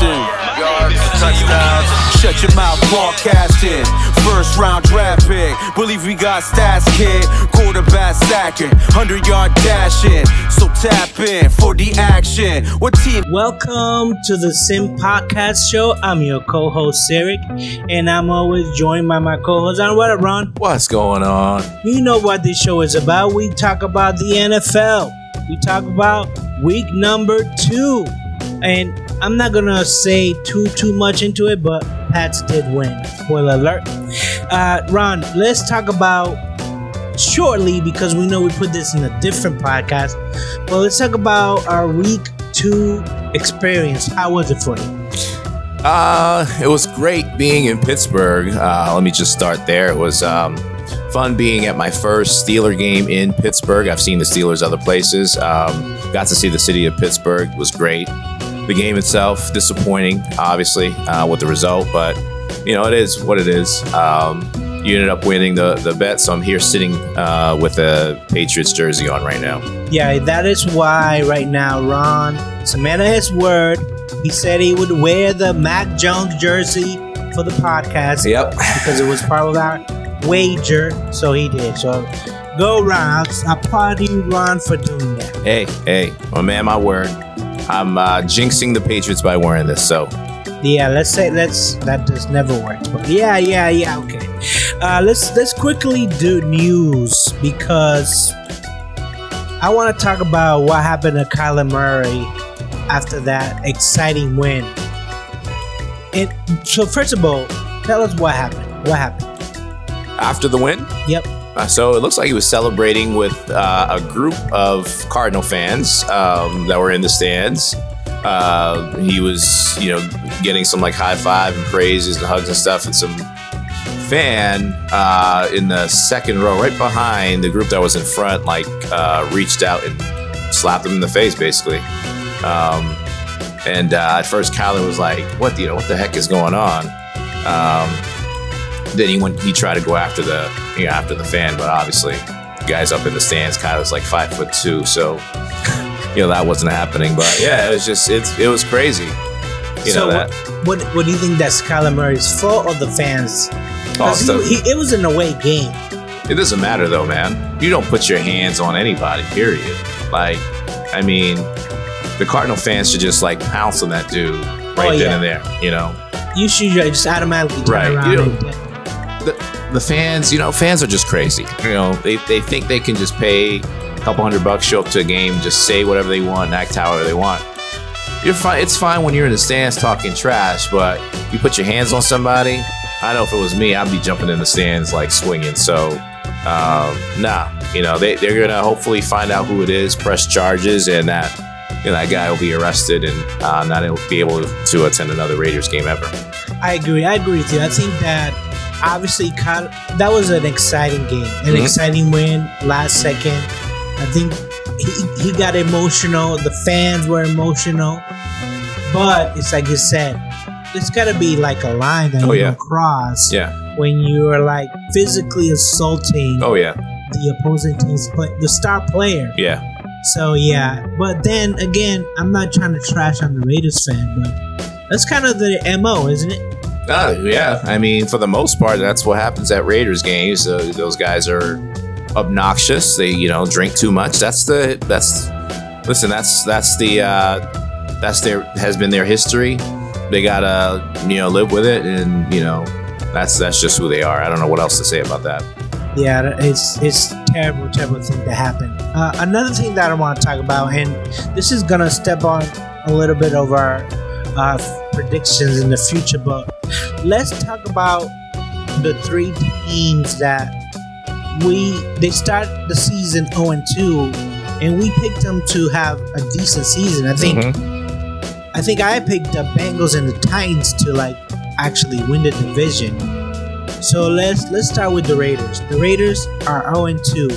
passing. Yards, touchdowns. Shut your mouth, broadcasting. First round draft pick. Believe we got stats, kid. Quarterback sacking. 100 yard dashing. So tap in for the action. What team? Welcome to the Sim Podcast Show. I'm your co-host Eric, and I'm always joined by my co-host on what Ron. What's going on? You know what this show is about. We talk about the NFL. We talk about week number two, and I'm not gonna say too too much into it, but Pats did win. Spoiler alert. Uh, Ron, let's talk about shortly because we know we put this in a different podcast. But let's talk about our week two experience. How was it for you? Uh, it was great being in Pittsburgh. Uh, let me just start there. It was um, fun being at my first Steeler game in Pittsburgh. I've seen the Steelers other places. Um, got to see the city of Pittsburgh. It was great. The game itself disappointing, obviously, uh, with the result, but you know it is what it is. Um, you ended up winning the the bet, so I'm here sitting uh, with a Patriots jersey on right now. Yeah, that is why right now Ron is a man of his word. He said he would wear the Mac Jones jersey for the podcast. Yep. Because it was part of our wager, so he did. So go Ron. I applaud you, Ron, for doing that. Hey, hey, my man, my word. I'm uh, jinxing the Patriots by wearing this, so Yeah, let's say let's that just never works. But yeah, yeah, yeah, okay. Uh, let's let's quickly do news because I want to talk about what happened to Kyler Murray after that exciting win. And so first of all, tell us what happened. What happened? after the win, Yep. Uh, so it looks like he was celebrating with uh, a group of Cardinal fans um, that were in the stands. Uh, he was, you know, getting some like high five and praises and hugs and stuff, and some fan uh, in the second row, right behind the group that was in front, like uh, reached out and slapped him in the face, basically. Um, and uh, at first, Kyler was like, "What the, you know, what the heck is going on?" Um, then he went he tried to go after the you know after the fan but obviously the guys up in the stands kind of like five foot two so you know that wasn't happening but yeah it was just it's it was crazy you so know that what, what what do you think that's Kyler Murray's fault or the fans? oh, so he, he, it was an away game. it doesn't matter though man you don't put your hands on anybody period like i mean the cardinal fans should just like pounce on that dude right Oh, then yeah. and there you know You should just automatically turn Right, around. you and, the, fans, you know, fans are just crazy. You know, they, they think they can just pay a couple hundred bucks, show up to a game, just say whatever they want, act however they want. You're fine. It's fine when you're in the stands talking trash, but you put your hands on somebody. I know if it was me, I'd be jumping in the stands like swinging. So, um, nah, you know, they, they're gonna hopefully find out who it is, press charges, and that you know, that guy will be arrested and uh, not be able to attend another Raiders game ever. I agree. I agree with you. I think that obviously that was an exciting game, an Mhm. exciting win last second. I think he, he got emotional. The fans were emotional, but it's like you said, there's got to be like a line that Oh, you yeah. cross Yeah. when you are like physically assaulting Oh yeah. the opposing team's play, the star player. Yeah. So yeah, but then again, I'm not trying to trash on the Raiders fan, but that's kind of the mo, isn't it? Uh, yeah, I mean, for the most part, that's what happens at Raiders games. Uh, those guys are obnoxious. They, you know, drink too much. That's the that's. Listen, that's that's the uh, that's their has been their history. They gotta you know live with it, and you know that's that's just who they are. I don't know what else to say about that. Yeah, it's it's terrible, terrible thing to happen. Uh, another thing that I want to talk about, and this is gonna step on a little bit of our uh, predictions in the future, but let's talk about the three teams that we they start the season 0 and 2, and we picked them to have a decent season. I think Mhm. I think I picked the Bengals and the Titans to like actually win the division. So let's let's start with the Raiders. The Raiders are 0 and 2.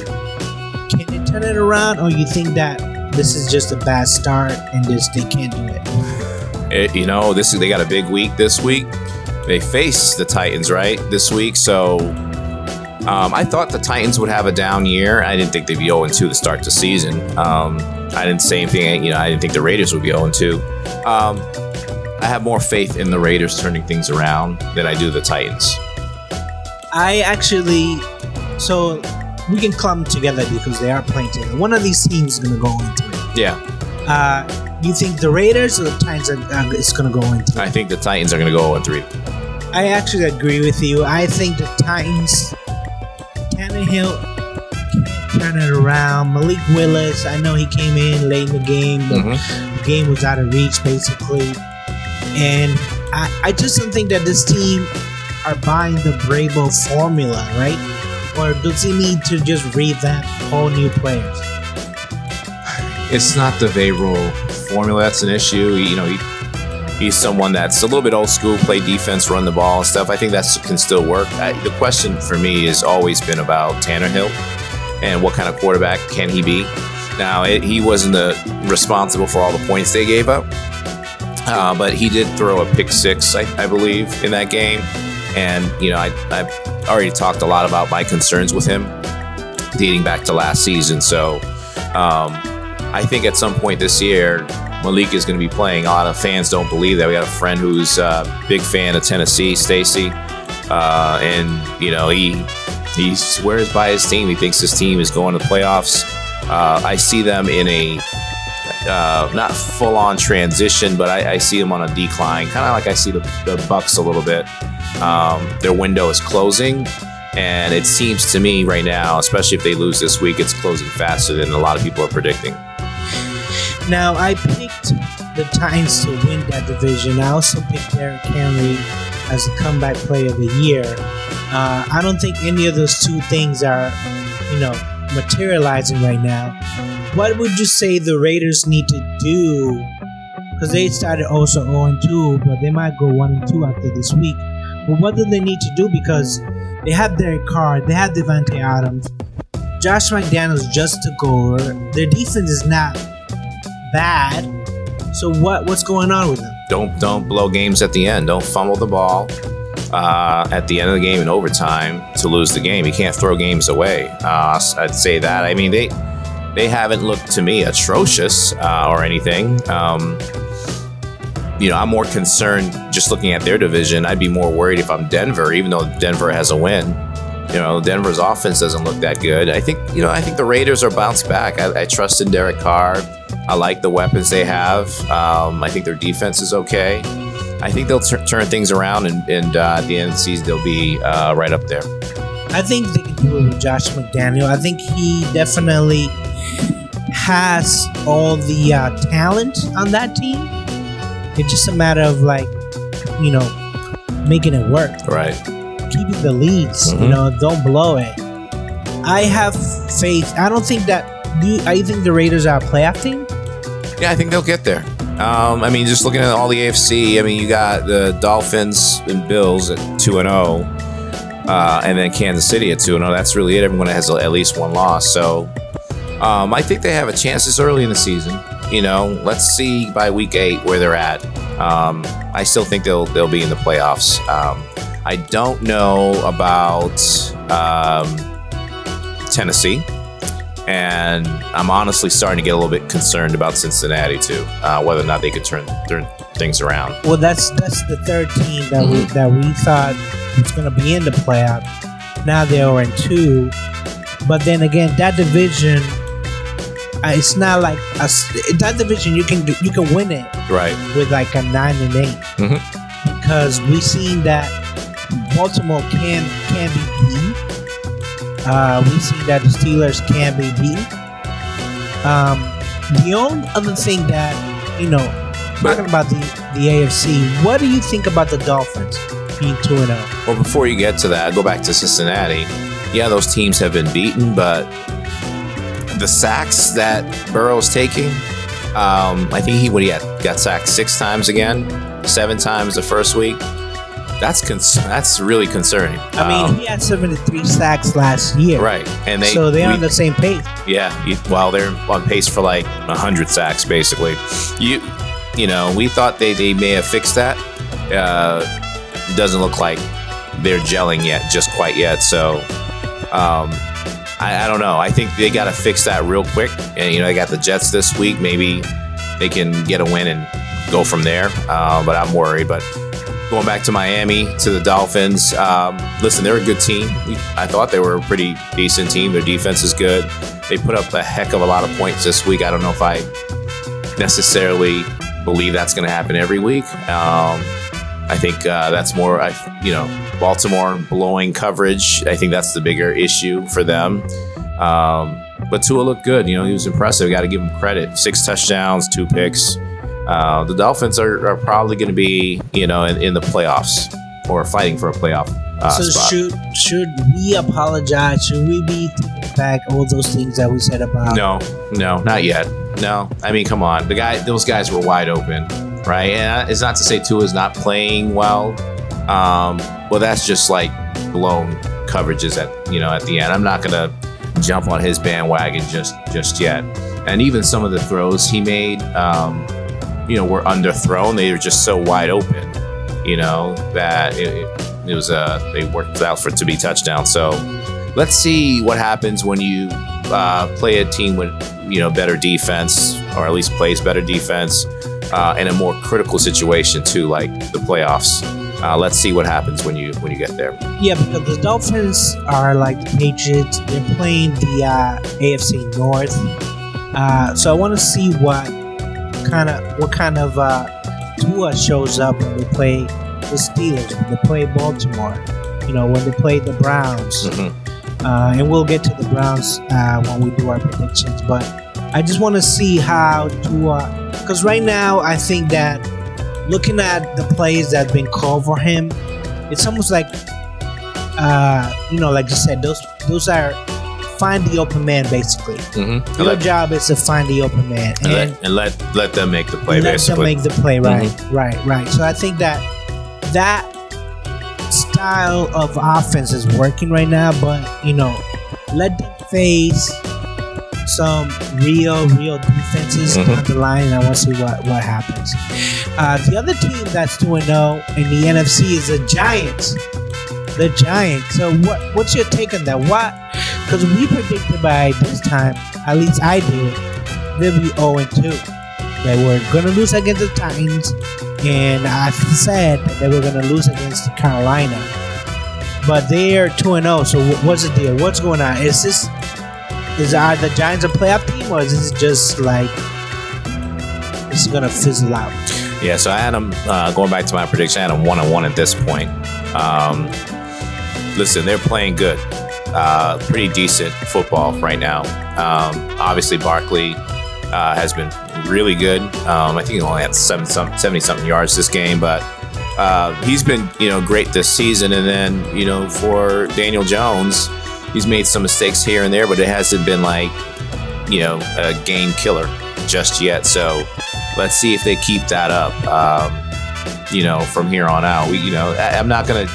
Can they turn it around, or you think that this is just a bad start and just they can't do it? You know, this is they got a big week this week. They face the Titans right this week, so um, I thought the Titans would have a down year. I didn't think they'd be 0 2 to start the season. Um, I didn't say anything. You know, I didn't think the Raiders would be 0 2. Um, I have more faith in the Raiders turning things around than I do the Titans. I actually, so we can clump together because they are playing together. One of these teams is going to go into it. Yeah, Uh, you think the Raiders or the Titans are, uh, is going to go into I think the Titans are going to go 0 3. I actually agree with you. I think the Titans, Tannehill can't turn it around. Malik Willis, I know he came in late in the game, but Mhm. the game was out of reach basically. And I, I just don't think that this team are buying the Vrabel formula, right? Or does he need to just revamp all new players? It's not the Vrabel formula that's an issue. You know, he, he's someone that's a little bit old school, play defense, run the ball and stuff. I think that can still work. I, the question for me has always been about Tannehill and what kind of quarterback can he be. Now, it, he wasn't the, responsible for all the points they gave up, uh, but he did throw a pick six, I, I believe, in that game. And, you know, I, I've already talked a lot about my concerns with him dating back to last season. So, um, I think at some point this year, Malik is going to be playing. A lot of fans don't believe that. We got a friend who's a big fan of Tennessee, Stacy, uh, and you know he he swears by his team. He thinks his team is going to the playoffs. Uh, I see them in a uh, not full on transition, but I, I see them on a decline, kind of like I see the, the Bucks a little bit. Um, their window is closing, and it seems to me right now, especially if they lose this week, it's closing faster than a lot of people are predicting. Now, I picked the Titans to win that division. I also picked Derrick Henry as the comeback player of the year. Uh, I don't think any of those two things are, you know, materializing right now. What would you say the Raiders need to do? Because they started also 0 2, but they might go 1 2 after this week. But what do they need to do? Because they have Derek Carr, they have Davante Adams, Josh McDaniels just took over. Their defense is not bad. So what what's going on with them? Don't don't blow games at the end. Don't fumble the ball uh, at the end of the game in overtime to lose the game. You can't throw games away. Uh, I'd say that. I mean they they haven't looked to me atrocious uh, or anything. Um, you know, I'm more concerned just looking at their division. I'd be more worried if I'm Denver, even though Denver has a win. You know, Denver's offense doesn't look that good. I think, you know, I think the Raiders are bounced back. I, I trust in Derek Carr. I like the weapons they have. Um, I think their defense is okay. I think they'll tur- turn things around, and, and uh, at the end of the season, they'll be uh, right up there. I think they can do it with Josh McDaniel. I think he definitely has all the uh, talent on that team. It's just a matter of like, you know, making it work, Right. keeping the leads. You Mhm. know, don't blow it. I have faith. I don't think that. Do you, I think the Raiders are a playoff team? Yeah, I think they'll get there. Um, I mean, just looking at all the AFC, I mean, you got the Dolphins and Bills at two and zero, uh, and then Kansas City at two and zero. That's really it. Everyone has at least one loss, so um, I think they have a chance this early in the season. You know, let's see by week eight where they're at. Um, I still think they'll they'll be in the playoffs. Um, I don't know about um, Tennessee and I'm honestly starting to get a little bit concerned about Cincinnati too, uh, whether or not they could turn turn things around. Well, that's that's the third team that we Mm-hmm. that we thought was going to be in the playoff. Now they are in two, but then again, that division, uh, it's not like a, that division. You can you can win it Right. with like a nine and 8 Mhm. because we've seen that Baltimore can can be. Uh, we've seen that the Steelers can be beaten. Um, the only other thing that you know, talking about the the AFC, what do you think about the Dolphins being two and oh? zero? Well, before you get to that, go back to Cincinnati. Yeah, those teams have been beaten, but the sacks that Burrow's taking, um, I think he what he had, got sacked six times again, seven times the first week. That's cons- that's really concerning. I mean, Um, he had seventy three sacks last year, right, and they so they're we- on the same pace. Yeah, while well, they're on pace for like hundred sacks, basically. You, you know, we thought they, they may have fixed that. Uh, doesn't look like they're gelling yet, just quite yet. So, um, I, I don't know. I think they got to fix that real quick. And you know, they got the Jets this week. Maybe they can get a win and go from there. Uh, but I'm worried. But going back to Miami to the Dolphins, um, listen, they're a good team. I thought they were a pretty decent team. Their defense is good. They put up a heck of a lot of points this week. I don't know if I necessarily believe that's going to happen every week. Um, I think uh, that's more, I, you know, Baltimore blowing coverage. I think that's the bigger issue for them. Um, but Tua looked good. You know, he was impressive. Got to give him credit. Six touchdowns, two picks. Uh, the Dolphins are, are probably going to be, you know, in, in, the playoffs or fighting for a playoff. Uh, so spot. should should we apologize? Should we be back all those things that we said about? No, no, not yet. No, I mean, come on. The guy, those guys were wide open, right? And it's not to say Tua is not playing well. Um, well, that's just like blown coverages at you know at the end. I'm not gonna jump on his bandwagon just just yet. And even some of the throws he made, um, you know, were underthrown. They were just so wide open, you know, that it, it was uh, they worked out for it to be touchdown. So let's see what happens when you uh, play a team with you know better defense, or at least plays better defense uh, in a more critical situation too, like the playoffs. Uh, let's see what happens when you when you get there. Yeah, because the Dolphins are like the Patriots. They're playing the uh, AFC North, uh, so I want to see what kind of what kind of uh, Tua shows up when they play the Steelers, when they play Baltimore. You know, when they play the Browns, mm-hmm. uh, and we'll get to the Browns uh, when we do our predictions. But I just want to see how Tua, because right now I think that looking at the plays that have been called for him, it's almost like, uh, you know, like you said, those those are find the open man basically. Mm-hmm. Your let, job is to find the open man and, and, let, and let let them make the play. Let basically. them make the play. Right, Mm-hmm. right, right. So I think that that style of offense is working right now, but you know, let them face some real, real defenses Mhm. on the line, and I want to see what what happens. Uh, the other team that's doing no in the NFC is the Giants. The Giants. So what what's your take on that? What? Because we predicted by this time, at least I did, they'll be 0 and 2. They were gonna lose against the Titans, and I said that they were gonna lose against Carolina. But they're 2 and 0. So what's the deal? What's going on? Is this is are the Giants a playoff team, or is this just like is gonna fizzle out? Yeah, so I had them uh, going back to my prediction. One on one at this point. Um, listen, they're playing good, uh, pretty decent football right now. Um, obviously, Barkley uh, has been really good. Um, I think he only had seven, some, 70 something yards this game, but uh, he's been you know great this season. And then you know for Daniel Jones, he's made some mistakes here and there, but it hasn't been like you know a game killer just yet. So let's see if they keep that up. Um, you know, from here on out, we, you know, I, I'm not gonna.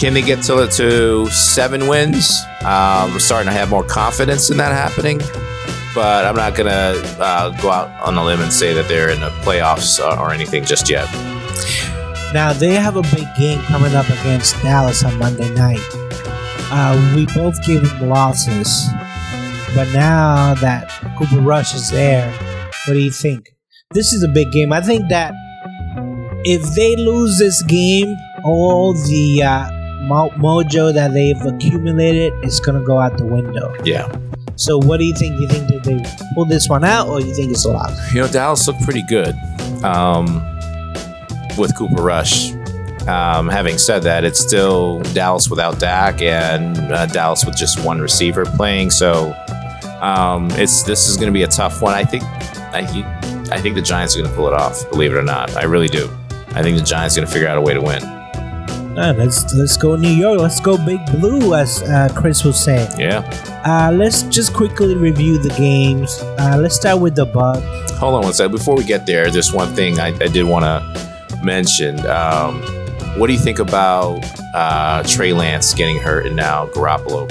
Can they get to to seven wins? Um, I'm starting to have more confidence in that happening, but I'm not gonna uh, go out on a limb and say that they're in the playoffs or, or anything just yet. Now they have a big game coming up against Dallas on Monday night. Uh, we both gave them losses, but now that Cooper Rush is there, what do you think? This is a big game. I think that if they lose this game, all the uh, mo- mojo that they've accumulated is gonna go out the window. Yeah, So, what do you think? Do you think that they pull this one out, or you think it's a loss? you know, Dallas looked pretty good um, with Cooper Rush. Um, having said that, it's still Dallas without Dak and uh, Dallas with just one receiver playing. So um, it's this is going to be a tough one. I think I, I think the Giants are going to pull it off. Believe it or not, I really do. I think the Giants are going to figure out a way to win. Uh, let's let's go New York. Let's go Big Blue, as uh, Chris was saying. Yeah. Uh, let's just quickly review the games. Uh, let's start with the Bucks. Hold on one second. Before we get there, there's one thing I, I did want to mention. Um, what do you think about uh, Trey Lance getting hurt and now Garoppolo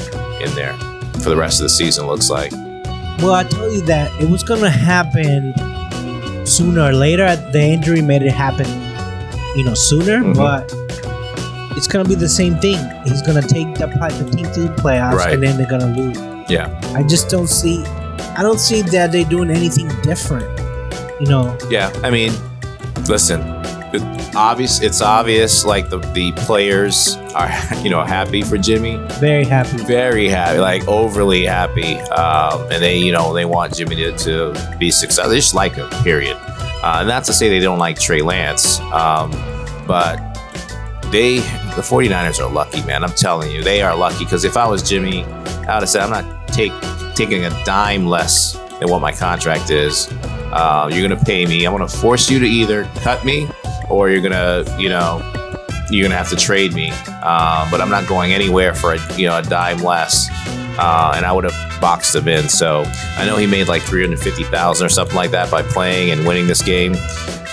in there for the rest of the season? Looks like. Well, I told you that it was gonna happen sooner or later. The injury made it happen, you know, sooner. Mhm. But it's gonna be the same thing. He's gonna take the, team to the playoffs, Right. and then they're gonna lose. Yeah. I just don't see. I don't see that they're doing anything different. You know, Yeah. I mean, listen, it, obvious. It's obvious. Like the the players are, you know, happy for Jimmy. Very happy. Very happy, like overly happy, um, and they, you know, they want Jimmy to, to be successful. They just like him. Period. Uh, not to say they don't like Trey Lance, um, but they, the 49ers are lucky, man. I'm telling you, they are lucky. Because if I was Jimmy, I would have said, I'm not take, taking a dime less than what my contract is. Uh, you're to pay me. I'm to force you to either cut me or you're to, you know, you're to have to trade me. Uh, but I'm not going anywhere for a, you know, a dime less. Uh, and I would have boxed him in. So I know he made like 350,000 or something like that by playing and winning this game.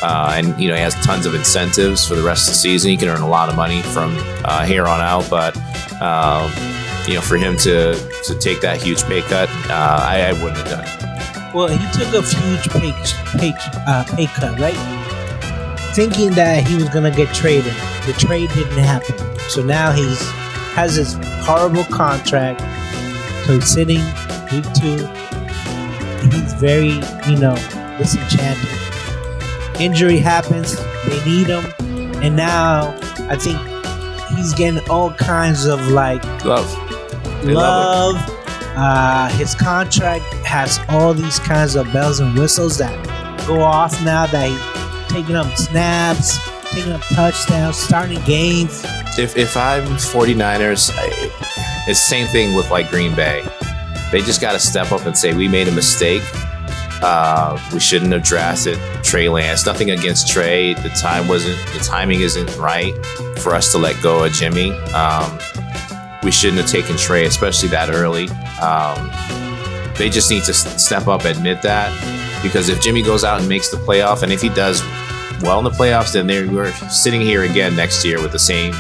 Uh, and you know he has tons of incentives for the rest of the season. He can earn a lot of money from uh, here on out. But um, you know, for him to to take that huge pay cut, uh, I, I, wouldn't have done it. Well, he took a huge pay pay, uh, pay cut, right? Thinking that he was gonna get traded. The trade didn't happen, so now he's has this horrible contract. So he's sitting week two. He's very, you know, disenchanted injury happens, they need him, and now I think he's getting all kinds of like love, they love. love uh, his contract has all these kinds of bells and whistles that go off now that he's taking up snaps, taking up touchdowns, starting games. If if I'm 49ers, I, it's same thing with like Green Bay. They just got to step up and say we made a mistake uh, we shouldn't have drafted Trey Lance. Nothing against Trey. The time wasn't. The timing isn't right for us to let go of Jimmy. Um, we shouldn't have taken Trey, especially that early. Um, they just need to step up, admit that, because if Jimmy goes out and makes the playoff, and if he does well in the playoffs, then we're sitting here again next year with the same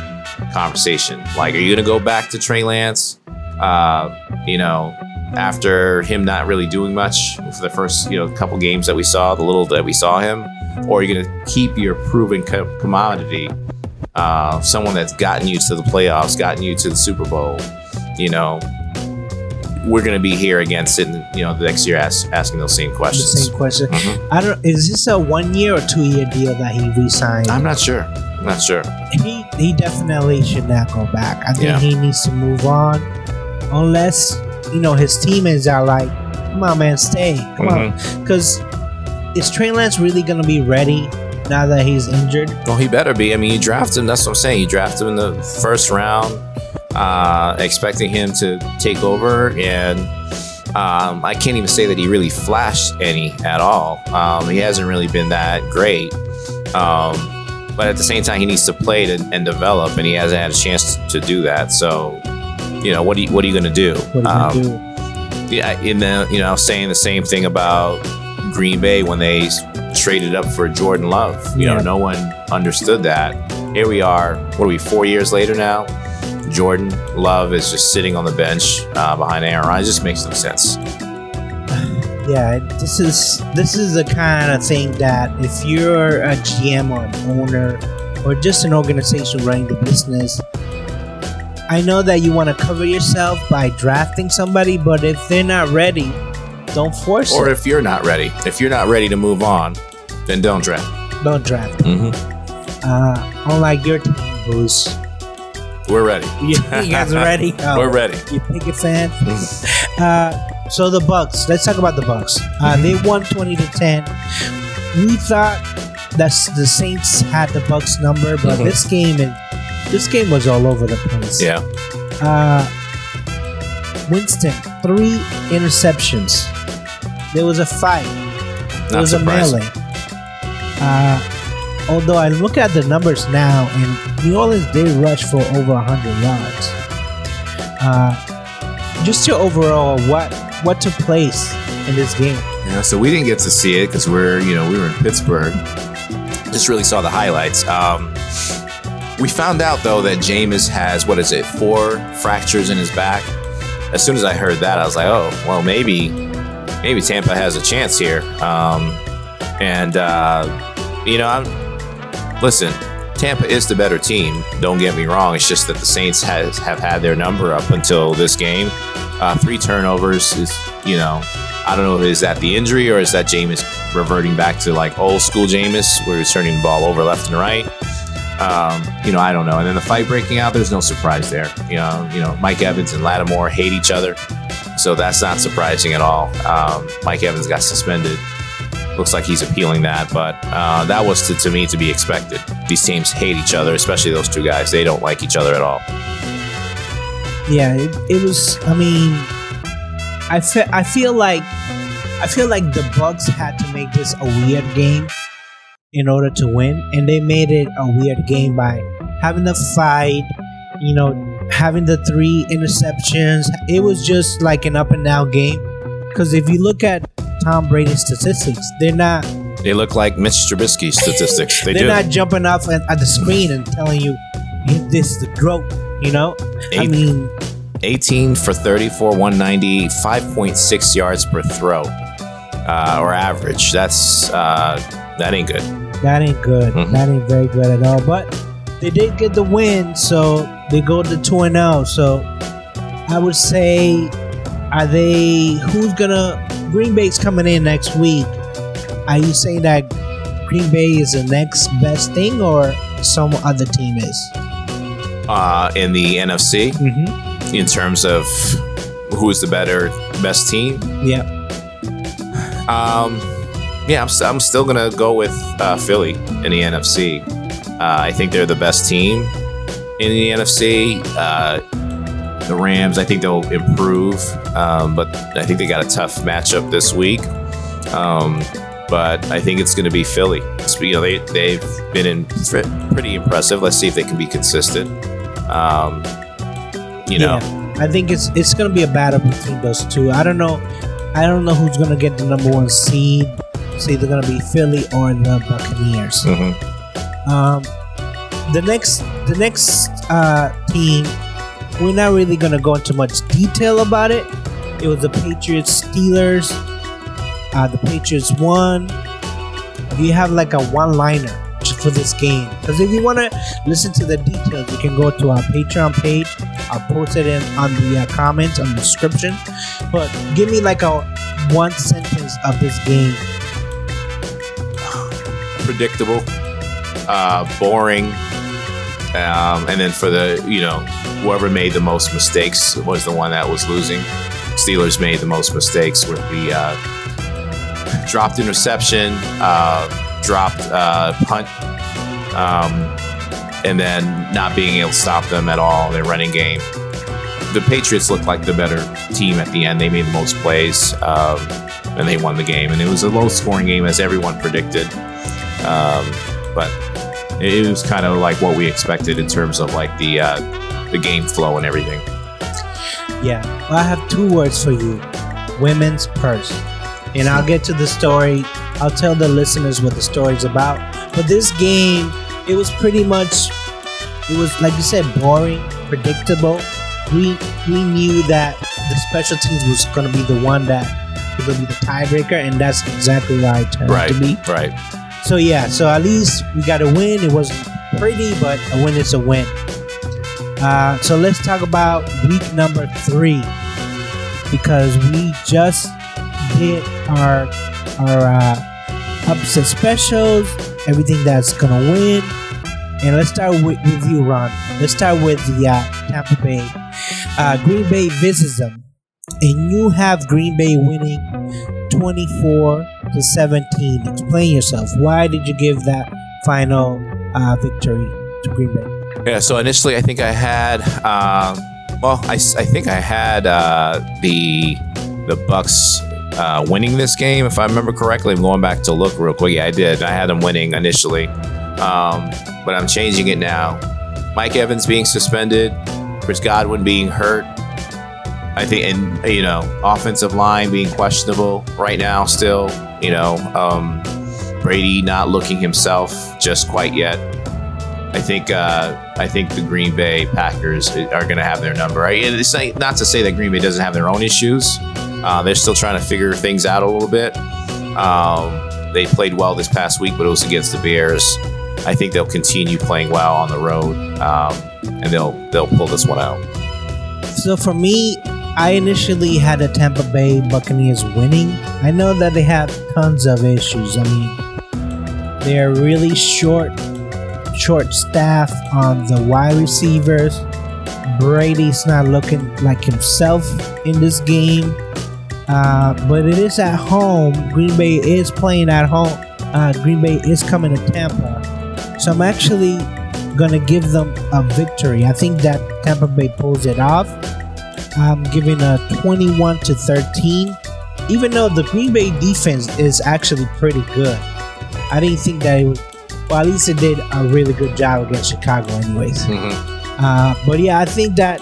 conversation. Like, are you going to go back to Trey Lance? Uh, you know, after him not really doing much for the first you know couple games that we saw, the little that we saw him, or are you going to keep your proven co- commodity, uh, someone that's gotten you to the playoffs, gotten you to the Super Bowl, you know? We're going to be here again, sitting, you know, the next year ask, asking those same questions. The same question. Mm-hmm. I don't. Is this a one year or two year deal that he re-signed? I'm not sure. I'm not sure. He he definitely should not go back. I think yeah. he needs to move on, unless you know, his teammates are like, come on, man, stay. Come mm-hmm. on. Because is Trey Lance really going to be ready now that he's injured? Well, he better be. I mean, you draft him. That's what I'm saying. You draft him in the first round, uh, expecting him to take over. And um, I can't even say that he really flashed any at all. Um, he hasn't really been that great. Um, but at the same time, he needs to play to, and develop, and he hasn't had a chance to do that. So you know, what are you, what are you going to do? Um, do? Yeah, in the you know, saying the same thing about Green Bay when they traded up for Jordan Love. You yeah. know, no one understood that. Here we are. What are we? Four years later now. Jordan Love is just sitting on the bench uh, behind Aaron Rodgers. It just makes no sense. Yeah, this is this is the kind of thing that if you're a GM or an owner or just an organization running the business, I know that you want to cover yourself by drafting somebody, but if they're not ready, don't force or it. Or if you're not ready, if you're not ready to move on, then don't draft. Don't draft. Mm-hmm. Uh, unlike your team, who's we're ready. you, you guys are ready. Oh, we're ready. You pick a fan. Mm-hmm. uh, so the Bucks. Let's talk about the Bucks. Uh, mm-hmm. They won twenty to ten. We thought that the Saints had the Bucks number, but mm-hmm. this game is this game was all over the place. Yeah. Uh, Winston, three interceptions. There was a fight. There Not was surprising. a melee. Uh, although I look at the numbers now, and New Orleans did rush for over 100 yards. Uh, just your overall, what what took place in this game? Yeah, so we didn't get to see it because we're you know we were in Pittsburgh. Just really saw the highlights. Um, we found out though that Jameis has what is it, four fractures in his back. As soon as I heard that, I was like, oh, well, maybe, maybe Tampa has a chance here. Um, and uh, you know, I'm listen. Tampa is the better team. Don't get me wrong. It's just that the Saints has have had their number up until this game. Uh, three turnovers is, you know, I don't know is that the injury or is that Jameis reverting back to like old school Jameis, where he's turning the ball over left and right. Um, you know, I don't know. And then the fight breaking out, there's no surprise there. You know, you know, Mike Evans and Lattimore hate each other, so that's not surprising at all. Um, Mike Evans got suspended. Looks like he's appealing that, but uh, that was to, to me to be expected. These teams hate each other, especially those two guys. They don't like each other at all. Yeah, it, it was. I mean, I fe- I feel like I feel like the Bucks had to make this a weird game in order to win, and they made it a weird game by having the fight. You know, having the three interceptions. It was just like an up and down game. Because if you look at Tom Brady's statistics, they're not They look like Mitch Trubisky statistics. They they're do. not jumping off at, at the screen and telling you this is the growth. You know, I mean, 18 for 34, 190, 5.6 yards per throw, uh, or average. That's uh, that ain't good. That ain't good. Mhm. That ain't very good at all. But they did get the win, so they go to two and zero. So I would say, are they? Who's gonna? Green Bay's coming in next week. Are you saying that Green Bay is the next best thing, or some other team is? Uh, in the NFC, Mm-hmm. in terms of who's the better, best team, Yeah. um, yeah, I'm, st- I'm still gonna go with uh, Philly in the NFC. Uh, I think they're the best team in the NFC. Uh, the Rams, I think they'll improve, um, but I think they got a tough matchup this week. Um, but I think it's going to be Philly. It's, you know, they they've been in pretty impressive. Let's see if they can be consistent. Um, you know, Yeah, I think it's it's gonna be a battle between those two. I don't know. I don't know who's gonna get the number one seed. So it's either gonna be Philly or the Buccaneers. Mhm. Um, the next the next uh, team, we're not really gonna go into much detail about it. It was the Patriots Steelers. Uh, the Patriots won. Do you have like a one liner for this game? Because if you want to listen to the details, you can go to our Patreon page. I'll post it in on the uh, comments on the description. But give me like a one sentence of this game. Predictable, uh, boring, um, and then for the you know whoever made the most mistakes was the one that was losing. Steelers made the most mistakes with the uh, dropped interception, uh, dropped uh, punt, um, and then not being able to stop them at all their running game. The Patriots looked like the better team at the end. They made the most plays, um, and they won the game. And it was a low-scoring game, as everyone predicted. Um, but it was kind of like what we expected in terms of like the uh, the game flow and everything. Yeah, well, I have two words for you: women's purse. And I'll get to the story. I'll tell the listeners what the story's about. But this game, it was pretty much, it was like you said, boring, predictable. We we knew that the special teams was going to be the one that was to be the tiebreaker, and that's exactly what it turned out to be. right. So yeah, so at least we got a win. It wasn't pretty, but a win is a win. Uh, so let's talk about week number three because we just did our our uh, upset specials, everything that's gonna win. And let's start with, with you, Ron. Let's start with the uh, Tampa Bay. Uh, Green Bay visits them, and you have Green Bay winning 24 to 17. Explain yourself. Why did you give that final uh, victory to Green Bay? Yeah. So initially, I think I had. Uh, well, I think I had uh, the the Bucks uh, winning this game, if I remember correctly. I'm going back to look real quick. Yeah, I did. I had them winning initially, um, but I'm changing it now. Mike Evans being suspended, Chris Godwin being hurt. I think, and you know, offensive line being questionable right now. Still, you know, um, Brady not looking himself just quite yet. I think uh, I think the Green Bay Packers are going to have their number. It's not not to say that Green Bay doesn't have their own issues. Uh, they're still trying to figure things out a little bit. Um, they played well this past week, but it was against the Bears. I think they'll continue playing well on the road, um, and they'll they'll pull this one out. So for me, I initially had the Tampa Bay Buccaneers winning. I know that they have tons of issues. I mean, they're really short, short staff on the wide receivers. Brady's not looking like himself in this game. Uh, but it is at home. Green Bay is playing at home. Uh, Green Bay is coming to Tampa. So I'm actually going to give them a victory. I think that Tampa Bay pulls it off. I'm giving a 21 to 13. Even though the Green Bay defense is actually pretty good, I didn't think that it was. Well, at least it did a really good job against Chicago, anyways. Mm-hmm. Uh, but yeah, I think that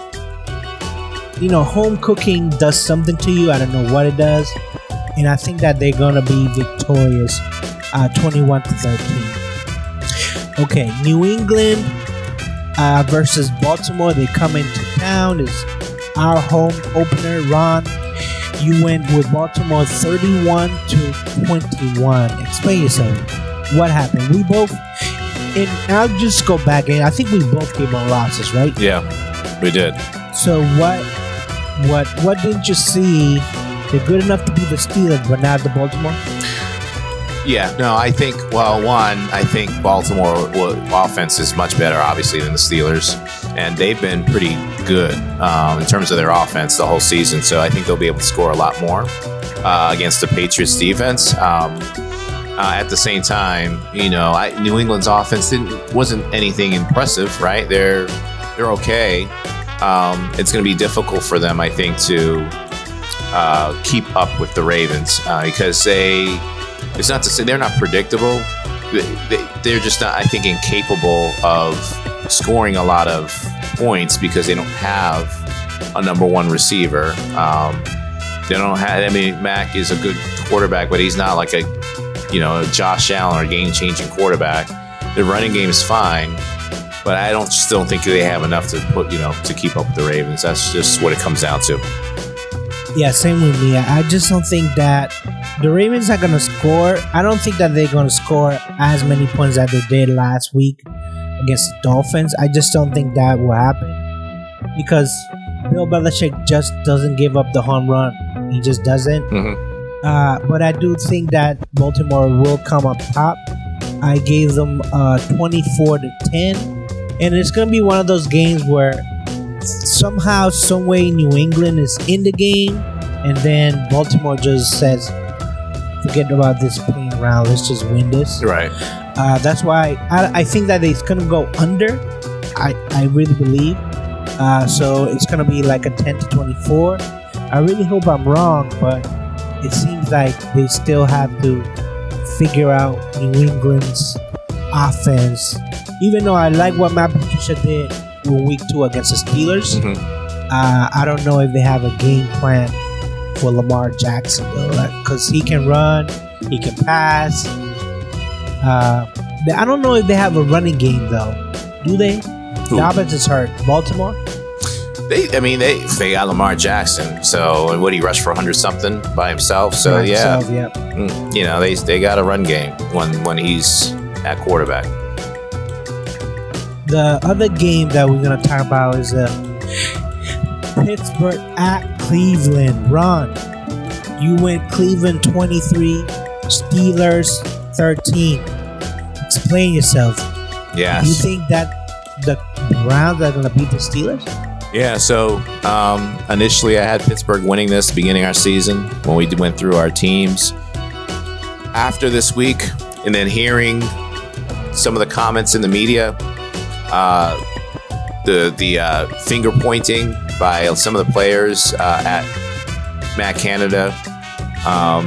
you know home cooking does something to you. I don't know what it does, and I think that they're gonna be victorious, uh, 21 to 13. Okay, New England uh, versus Baltimore. They come into town. It's our home opener. Ron, you went with Baltimore 31 to 21. Explain yourself. What happened? We both, and I'll just go back and I think we both gave on losses, right? Yeah, we did. So what, what, what didn't you see? They're good enough to be the Steelers, but not the Baltimore. Yeah, no, I think, well, one, I think Baltimore well, offense is much better, obviously, than the Steelers. And they've been pretty good um, in terms of their offense the whole season. So I think they'll be able to score a lot more uh, against the Patriots defense. Um, uh, at the same time, you know, I, New England's offense wasn't anything impressive, right? They're they're okay. Um, it's going to be difficult for them, I think, to uh, keep up with the Ravens uh, because they. It's not to say they're not predictable. They, they're just not, I think, incapable of scoring a lot of points because they don't have a number one receiver. Um, they don't have. I mean, Mac is a good quarterback, but he's not like a you know, Josh Allen or game changing quarterback. Their running game is fine, but I don't still think they have enough to put, you know, to keep up with the Ravens. That's just what it comes down to. Yeah, same with me. I just don't think that the Ravens are gonna score. I don't think that they're gonna score as many points that they did last week against the Dolphins. I just don't think that will happen because Bill Belichick just doesn't give up the home run. He just doesn't. Mm-hmm. Uh, but I do think that Baltimore will come up top. I gave them uh, 24 to 10. And it's going to be one of those games where somehow, someway, New England is in the game. And then Baltimore just says, forget about this playing around. Let's just win this. Right. Uh, that's why I, I think that it's going to go under. I, I really believe. Uh, so it's going to be like a 10 to 24. I really hope I'm wrong, but it seems like they still have to figure out New England's offense. Even though I like what Matt Patricia did in week two against the Steelers, Mhm. uh, I don't know if they have a game plan for Lamar Jackson though, because he can run, he can pass. Uh, they- I don't know if they have a running game though. Do they? Who? Dobbins is hurt. Baltimore. They, I mean, they they got Lamar Jackson. So what he rushed for hundred something by himself. So By yeah, himself, yeah. Mm, you know they they got a run game when when he's at quarterback. The other game that we're gonna talk about is uh, Pittsburgh at Cleveland. Ron, you went Cleveland 23, Steelers 13. Explain yourself. Yes. You think that the Browns are gonna beat the Steelers? Yeah, so um, initially I had Pittsburgh winning this beginning our season when we went through our teams. After this week, and then hearing some of the comments in the media, uh, the the uh, finger pointing by some of the players uh, at Matt Canada, um,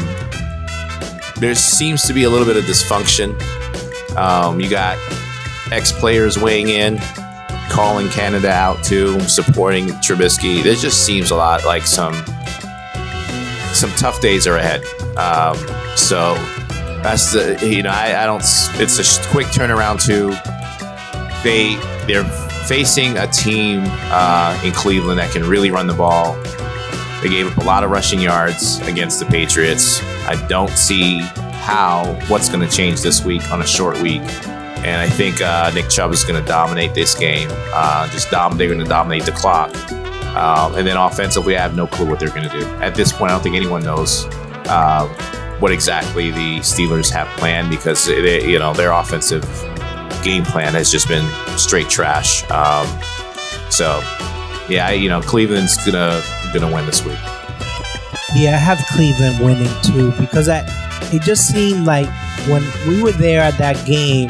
there seems to be a little bit of dysfunction. Um, you got ex players weighing in, calling Canada out too, supporting Trubisky. This just seems a lot like some some tough days are ahead. Um, so that's the you know I, I don't. It's a quick turnaround too. They they're facing a team uh, in Cleveland that can really run the ball. They gave up a lot of rushing yards against the Patriots. I don't see how what's going to change this week on a short week. And I think uh, Nick Chubb is going to dominate this game. Uh, just dom- they're going to dominate the clock. Um, and then offensively, I have no clue what they're going to do. At this point, I don't think anyone knows uh, what exactly the Steelers have planned because they, you know their offensive game plan has just been straight trash. Um, so, yeah, you know, Cleveland's gonna gonna win this week. Yeah, I have Cleveland winning too because I, it just seemed like when we were there at that game,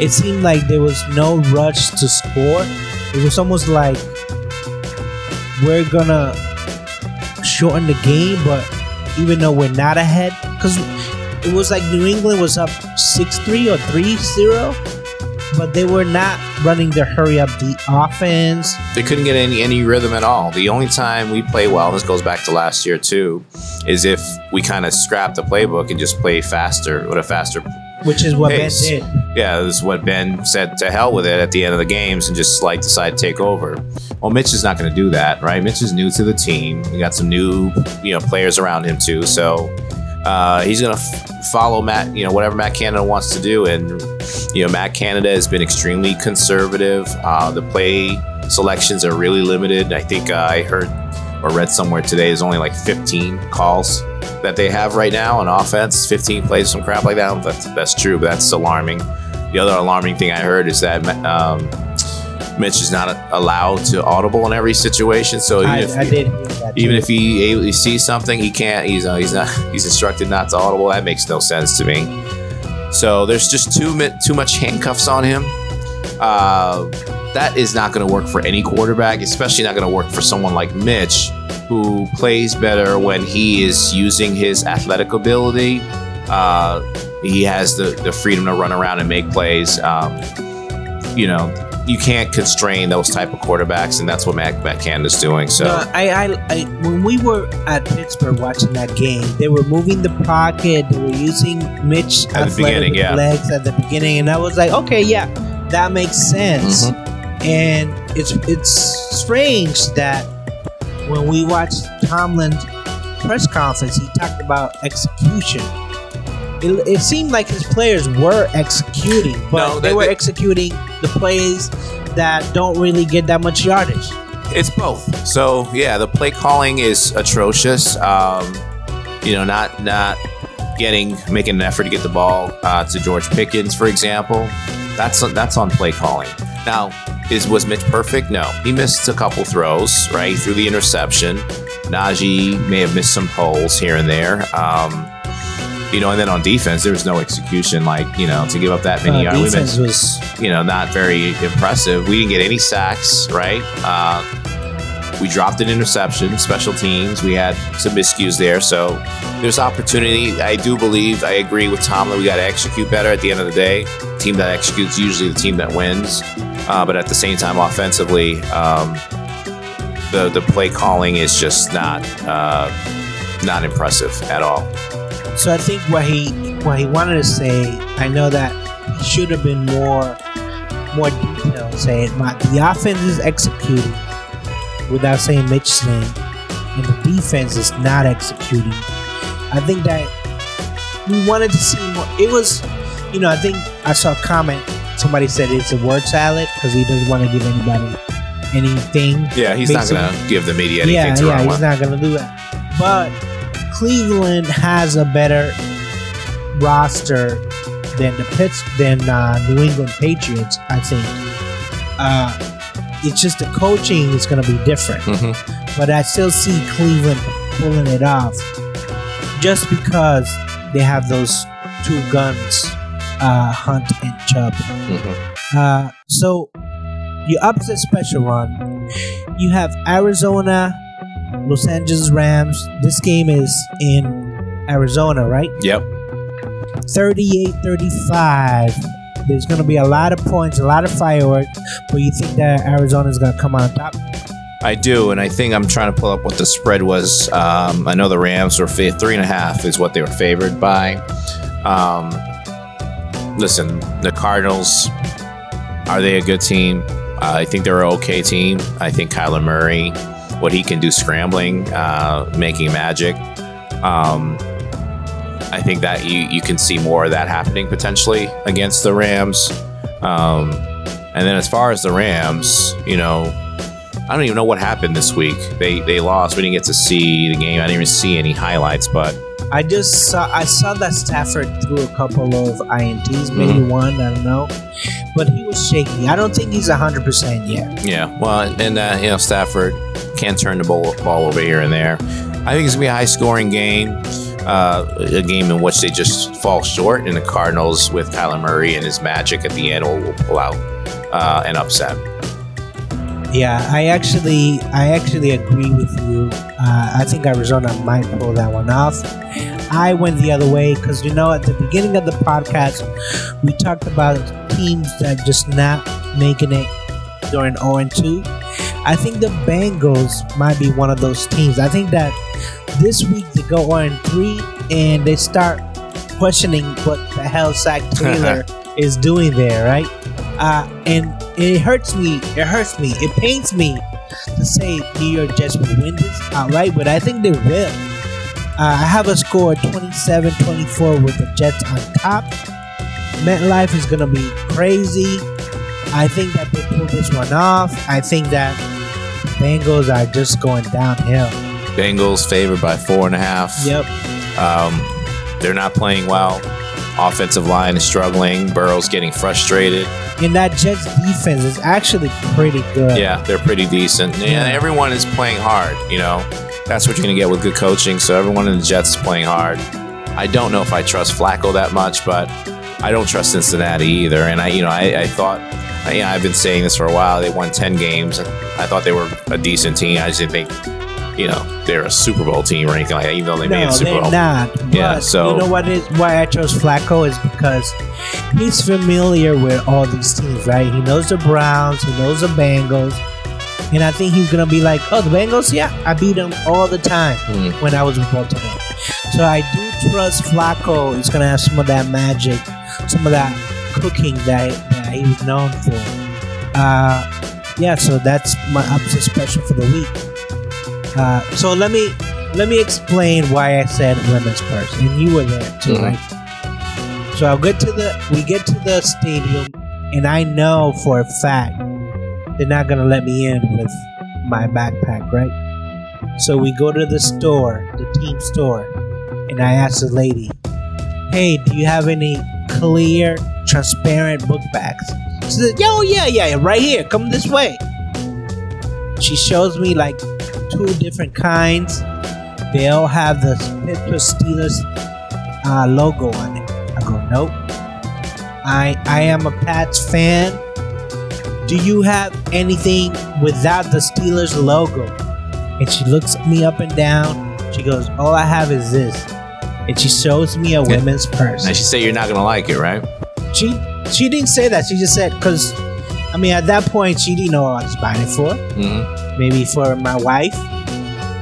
it seemed like there was no rush to score. It was almost like we're gonna shorten the game, but even though we're not ahead, because it was like New England was up 6 3 or 3 0, but they were not running the hurry up the offense. They couldn't get any any rhythm at all. The only time we play well, and this goes back to last year too, is if we kind of scrap the playbook and just play faster with a faster Which is what Pace. Ben did. Yeah, this is what Ben said to hell with it at the end of the games and just like decide to take over. Well, Mitch is not going to do that, right? Mitch is new to the team. We got some new, you know, players around him too. So uh, he's going to f- follow Matt, you know, whatever Matt Canada wants to do. And you know, Matt Canada has been extremely conservative. Uh, the play selections are really limited. I think uh, I heard or read somewhere today there's only like 15 calls that they have right now on offense. 15 plays, some crap like that. That's that's true, but that's alarming. The other alarming thing I heard is that um, Mitch is not allowed to audible in every situation. So even I, if I did even if he, he sees something, he can't. He's uh, he's not. He's instructed not to audible. That makes no sense to me. So there's just too too much handcuffs on him. Uh, that is not going to work for any quarterback, especially not going to work for someone like Mitch, who plays better when he is using his athletic ability. Uh, he has the, the freedom to run around and make plays. Um, you know, you can't constrain those type of quarterbacks, and that's what Matt, Matt Canada's doing. So. No, I, I, I, when we were at Pittsburgh watching that game, they were moving the pocket. They were using Mitch At the beginning, yeah. legs at the beginning, and I was like, okay, yeah, that makes sense. Mm-hmm. And it's it's strange that when we watched Tomlin's press conference, he talked about execution. It, it seemed like his players were executing, but No, they they- were they- executing the plays that don't really get that much yardage. It's both. So yeah, the play calling is atrocious. Um, you know, not not getting making an effort to get the ball uh, to George Pickens, for example. That's that's on play calling. Now, is was Mitch perfect? No, he missed a couple throws. Right, he threw the interception. Najee may have missed some holes here and there. Um, you know, and then on defense, there was no execution. Like you know, to give up that many Uh, yards. Defense was you know, not very impressive. We didn't get any sacks, right? Uh, we dropped an interception, special teams. We had some miscues there. So there's opportunity. I do believe, I agree with Tom that we got to execute better at the end of the day. team that executes usually the team that wins. Uh, but at the same time, offensively, um, the, the play calling is just not uh, not impressive at all. So I think what he what he wanted to say, I know that he should have been more more detailed, saying my the offense is executing without saying Mitch's name, and the defense is not executing. I think that we wanted to see more. It was, you know, I think I saw a comment. Somebody said it's a word salad because he doesn't want to give anybody anything. Yeah, he's not going to give the media anything yeah, to yeah, he's with. not gonna do that. But Cleveland has a better roster than the Pitts than uh, New England Patriots. I think. Uh, it's just the coaching is gonna be different, Mhm. but I still see Cleveland pulling it off, just because they have those two guns, uh, Hunt and Chubb. Mhm. Uh, so you upset special run. You have Arizona, Los Angeles Rams. This game is in Arizona, right? Yep. 38 35. There's going to be a lot of points, a lot of fireworks, but you think that Arizona is going to come on top? I do, and I think I'm trying to pull up what the spread was. Um, I know the Rams were fa- three and a half is what they were favored by. Um, listen, the Cardinals are they a good team? Uh, I think they're an okay team. I think Kyler Murray, what he can do scrambling, uh, making magic. Um, I think that you, you can see more of that happening potentially against the Rams. Um, and then as far as the Rams, you know, I don't even know what happened this week. They they lost. We didn't get to see the game. I didn't even see any highlights, but I just saw I saw that Stafford threw a couple of ints, maybe Mhm. one, I don't know, but he was shaky. I don't think he's hundred percent yet. yeah. Well, and uh, you know Stafford can turn the ball, ball over here and there. I think it's gonna be a high scoring game. Uh, a game in which they just fall short, and the Cardinals with Kyler Murray and his magic at the end will, will pull out uh, an upset. Yeah, I actually I actually agree with you. Uh, I think Arizona might pull that one off. I went the other way because you know at the beginning of the podcast we talked about teams that just not making it during 0 and 2. I think the Bengals might be one of those teams. I think that this week they go 0 and 3 and they start questioning what the hell Zac Taylor is doing there, right? Uh, and it hurts me. It hurts me. It pains me to say New York Jets will win this outright, but I think they will. Uh, I have a score 27 24 with the Jets on top. MetLife is going to be crazy. I think that they pulled this one off. I think that Bengals are just going downhill. Bengals favored by four and a half. Yep. Um, they're not playing well. Offensive line is struggling. Burrow's getting frustrated. And that Jets defense is actually pretty good. Yeah, they're pretty decent. Yeah, everyone is playing hard. You know, that's what you're gonna get with good coaching. So everyone in the Jets is playing hard. I don't know if I trust Flacco that much, but I don't trust Cincinnati either. And I, you know, I, I thought, you know, I've been saying this for a while. They won ten games. I thought they were a decent team. I just didn't think, you know, they're a Super Bowl team or anything like that. Even though they made No, a Super they're Bowl. not. Yeah, so- you know what is why I chose Flacco is because he's familiar with all these teams, right? He knows the Browns, he knows the Bengals, and I think he's gonna be like, "Oh, the Bengals, yeah, I beat them all the time Mhm. when I was with Baltimore." So I do trust Flacco is gonna have some of that magic, some of that cooking that that he was known for. Uh, yeah, so that's my upset special for the week. Uh, so let me let me explain why I said women's first, and you were there too, Mhm. right? So I'll get to the we get to the stadium, and I know for a fact they're not gonna let me in with my backpack, right? So we go to the store, the team store, and I ask the lady, "Hey, do you have any clear, transparent book bags?" She said, "Yo, yeah, yeah, right here. Come this way." She shows me like two different kinds. They all have the Pittsburgh Steelers uh, logo on it. I go, nope. I I am a Pats fan. Do you have anything without the Steelers logo? And she looks me up and down. She goes, all I have is this. And she shows me a women's purse. And she said you're not gonna like it, right? She she didn't say that. She just said because I mean at that point she didn't know what I was buying it for. Mm-hmm. Maybe for my wife.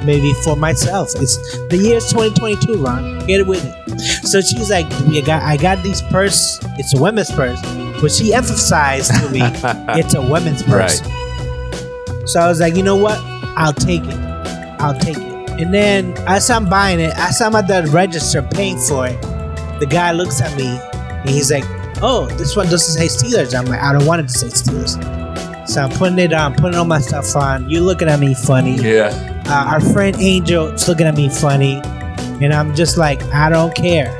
Maybe for myself. It's the year's 2022, Ron. Get it with it. So she's like, "We got, I got these purse. It's a women's purse." But she emphasized to me, "It's a women's purse." So I was like, "You know what? I'll take it. I'll take it." And then as I'm buying it, as I'm at the register paying for it, the guy looks at me and he's like, "Oh, this one doesn't say Steelers." I'm like, "I don't want it to say Steelers." So I'm putting it on, putting all my stuff on. You're looking at me funny. yeah. Uh, our friend Angel is looking at me funny, and I'm just like, I don't care.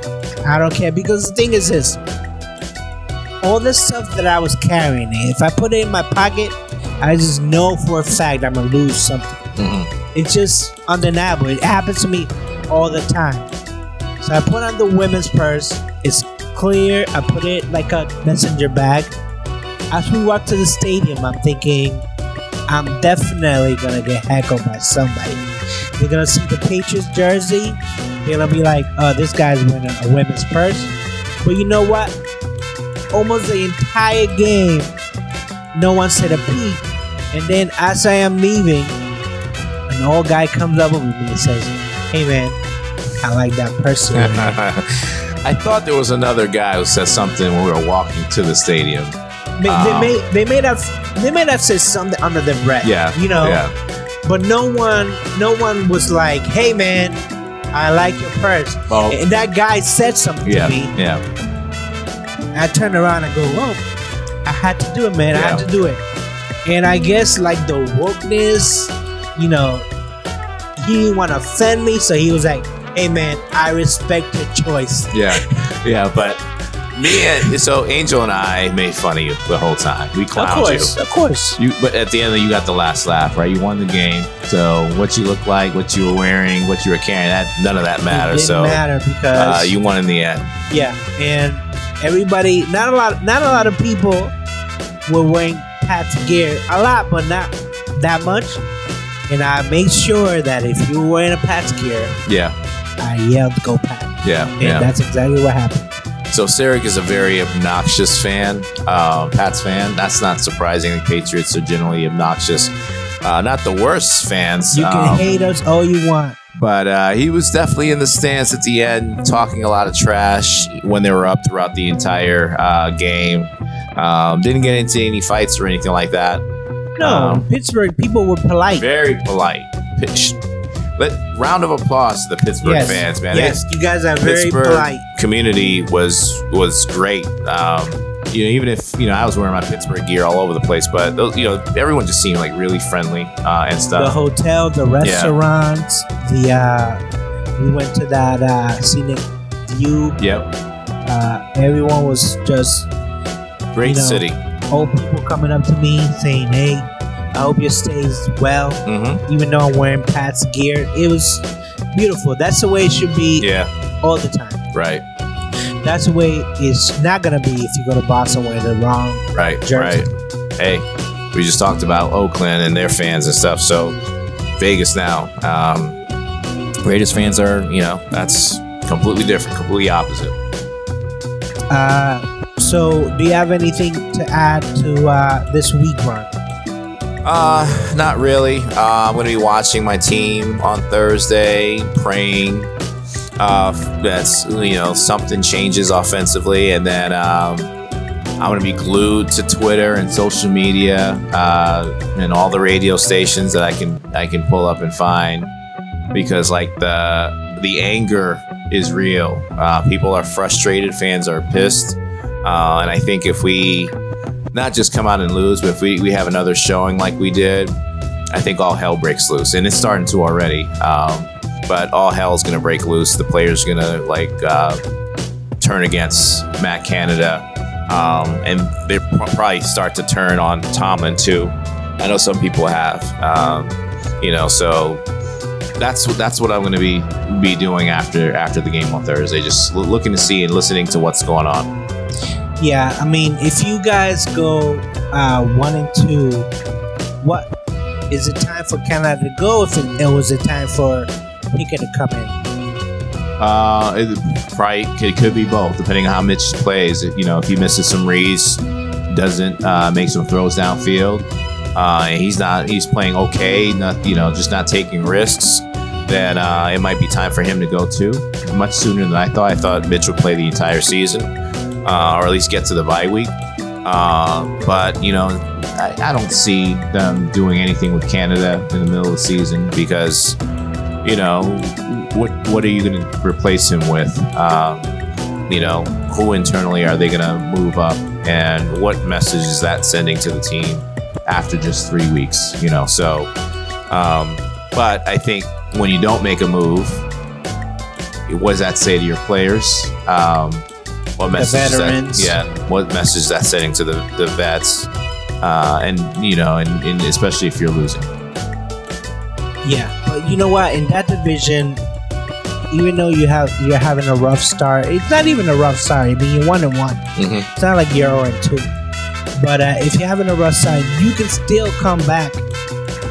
I don't care because the thing is this: all the stuff that I was carrying, if I put it in my pocket, I just know for a fact I'm gonna lose something. Mm-hmm. It's just undeniable. It happens to me all the time. So I put on the women's purse. It's clear. I put it like a messenger bag. As we walk to the stadium, I'm thinking I'm definitely gonna get heckled by somebody. They're gonna see the Patriots jersey. They're gonna be like, "Oh, this guy's wearing a, women's purse." But you know what? Almost the entire game, no one said a peep. And then as I am leaving, an old guy comes up with me and says, "Hey man, I like that person." over there." I thought there was another guy who said something when we were walking to the stadium. May- Um, they may they may have they may have said something under their breath. Yeah, you know. Yeah. But no one no one was like, "Hey man, I like your purse." Well, And that guy said something yeah. to me. Yeah. I turned around and go, "Oh, I had to do it, man. I had to do it." And I guess like the wokeness, you know, he didn't want to offend me, so he was like, "Hey man, I respect your choice." Yeah, yeah, but me and so Angel and I made fun of you the whole time. We Of clowned course, of course. you. You, but at the end, of the you got the last laugh, right? You won the game. So what you look like, what you were wearing, what you were carrying, that none of that matters. So matter because uh, you won in the end. Yeah, and everybody, not a lot, not a lot of people were wearing Pat's gear. A lot, but not that much. And I made sure that if you were wearing a Pat's gear, Yeah, I yelled "Go Pat," yeah, and yeah. that's exactly what happened. So Sarek is a very obnoxious fan, um, Pats fan. That's not surprising. The Patriots are generally obnoxious. Uh, not the worst fans. You can um, hate us all you want. But uh, he was definitely in the stands at the end, talking a lot of trash when they were up throughout the entire uh, game. Um, didn't get into any fights or anything like that. No, Um, Pittsburgh people were polite. Very polite. Pitch. Let round of applause to the Pittsburgh yes, fans, man. yes, you guys are very Pittsburgh polite. community was was great. Um, you know, even if you know I was wearing my Pittsburgh gear all over the place, but those, you know, everyone just seemed like really friendly uh, and stuff. The hotel, the restaurants, the uh, we went to that uh, scenic view. yep, Uh, everyone was just great You know, city. old people coming up to me saying, "Hey, I hope your stays well." hmm Even though I'm wearing Pat's gear, it was beautiful. That's the way it should be Yeah, all the time. right, That's the way it's not gonna be if you go to Boston wearing the wrong. right, Jersey. right. Hey, we just talked about Oakland and their fans and stuff. So Vegas now. Um, Raiders fans are, you know, that's completely different, completely opposite. Uh, so, do you have anything to add to uh, this week, Ron? Uh, not really. Uh, I'm to be watching my team on Thursday, praying uh, that's you know something changes offensively, and then um, I'm to be glued to Twitter and social media uh, and all the radio stations that I can I can pull up and find because like the the anger is real. Uh, people are frustrated. Fans are pissed, uh, and I think if we not just come out and lose, but if we, we have another showing like we did, I think all hell breaks loose, and it's starting to already. Um, but all hell is gonna break loose. The players gonna like uh, turn against Matt Canada, um, and they probably start to turn on Tomlin too. I know some people have, um, you know, so that's what that's what I'm gonna be be doing after after the game on Thursday. Just looking to see and listening to what's going on. Yeah, I mean, if you guys go uh, one and two, what is it time for Canada to go? If it, it was a time for Pickett to come in? Uh, it probably it could be both, depending on how Mitch plays. If, you know, if he misses some reads, doesn't uh, make some throws downfield, uh, and he's not he's playing okay, not you know just not taking risks, then uh, it might be time for him to go too. Much sooner than I thought. I thought Mitch would play the entire season, uh, or at least get to the bye week. Uh, but you know, I, I don't see them doing anything with Canada in the middle of the season because you know what what are you going to replace him with? Um, you know, who internally are they going to move up, and what message is that sending to the team after just three weeks? You know, so. Um, but I think when you don't make a move, what does that say to your players? Um, what message is that? veterans. Yeah, what message is that sending to the the vets? Uh, and you know, and, and especially if you're losing. Yeah, but you know what? In that division, even though you have you're having a rough start, it's not even a rough start. I mean, you're one and one. Mhm. It's not like you're zero and two. But uh, if you're having a rough start, you can still come back.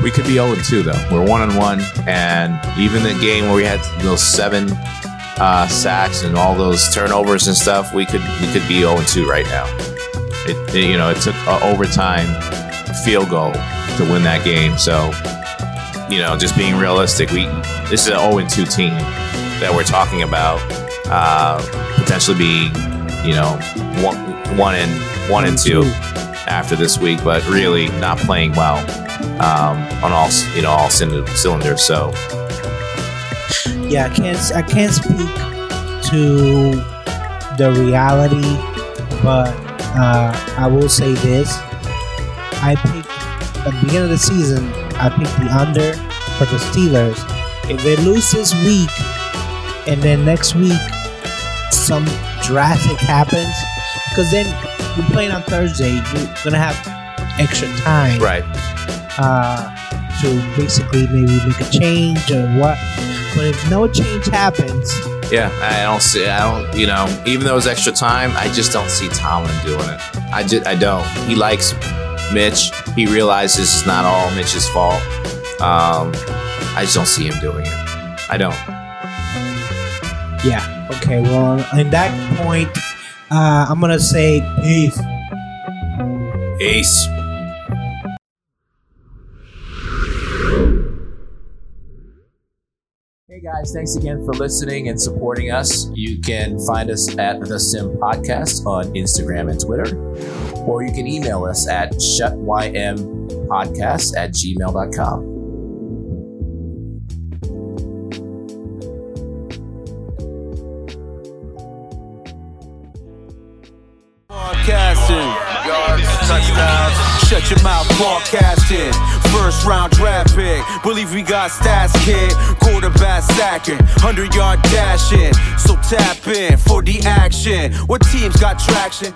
We could be 0 and 2 though. We're 1 and 1, and even the game where we had those seven uh, sacks and all those turnovers and stuff, we could we could be 0 2 right now. It, it- you know it took an overtime field goal to win that game. So you know, just being realistic, we this is an 0 2 team that we're talking about uh, potentially being you know one one and one and two after this week, but really not playing well um, on all you know all cylinders. So Yeah, I can't I can't speak to the reality, but uh, I will say this: I picked at the beginning of the season, I picked the under for the Steelers. If they lose this week, and then next week some drastic happens, because then you're playing on Thursday, you're gonna have extra time, Right. Uh, to basically maybe make a change or what. But if no change happens, Yeah, I don't see. I don't. You know, even though it's extra time, I just don't see Tomlin doing it. I just, I don't. He likes Mitch. He realizes it's not all Mitch's fault. Um, I just don't see him doing it. I don't. yeah, okay. Well, in that point, uh, I'm gonna say peace. Ace. Guys, thanks again for listening and supporting us. You can find us at The Sim Podcast on Instagram and Twitter, or you can email us at shutympodcast at gmail.com. Broadcasting. Touchdowns. Shut your mouth, broadcasting. First round draft pick. Believe we got stats, kid. Quarterback sacking. 100 yard dashing. So tap in for the action. What teams got traction?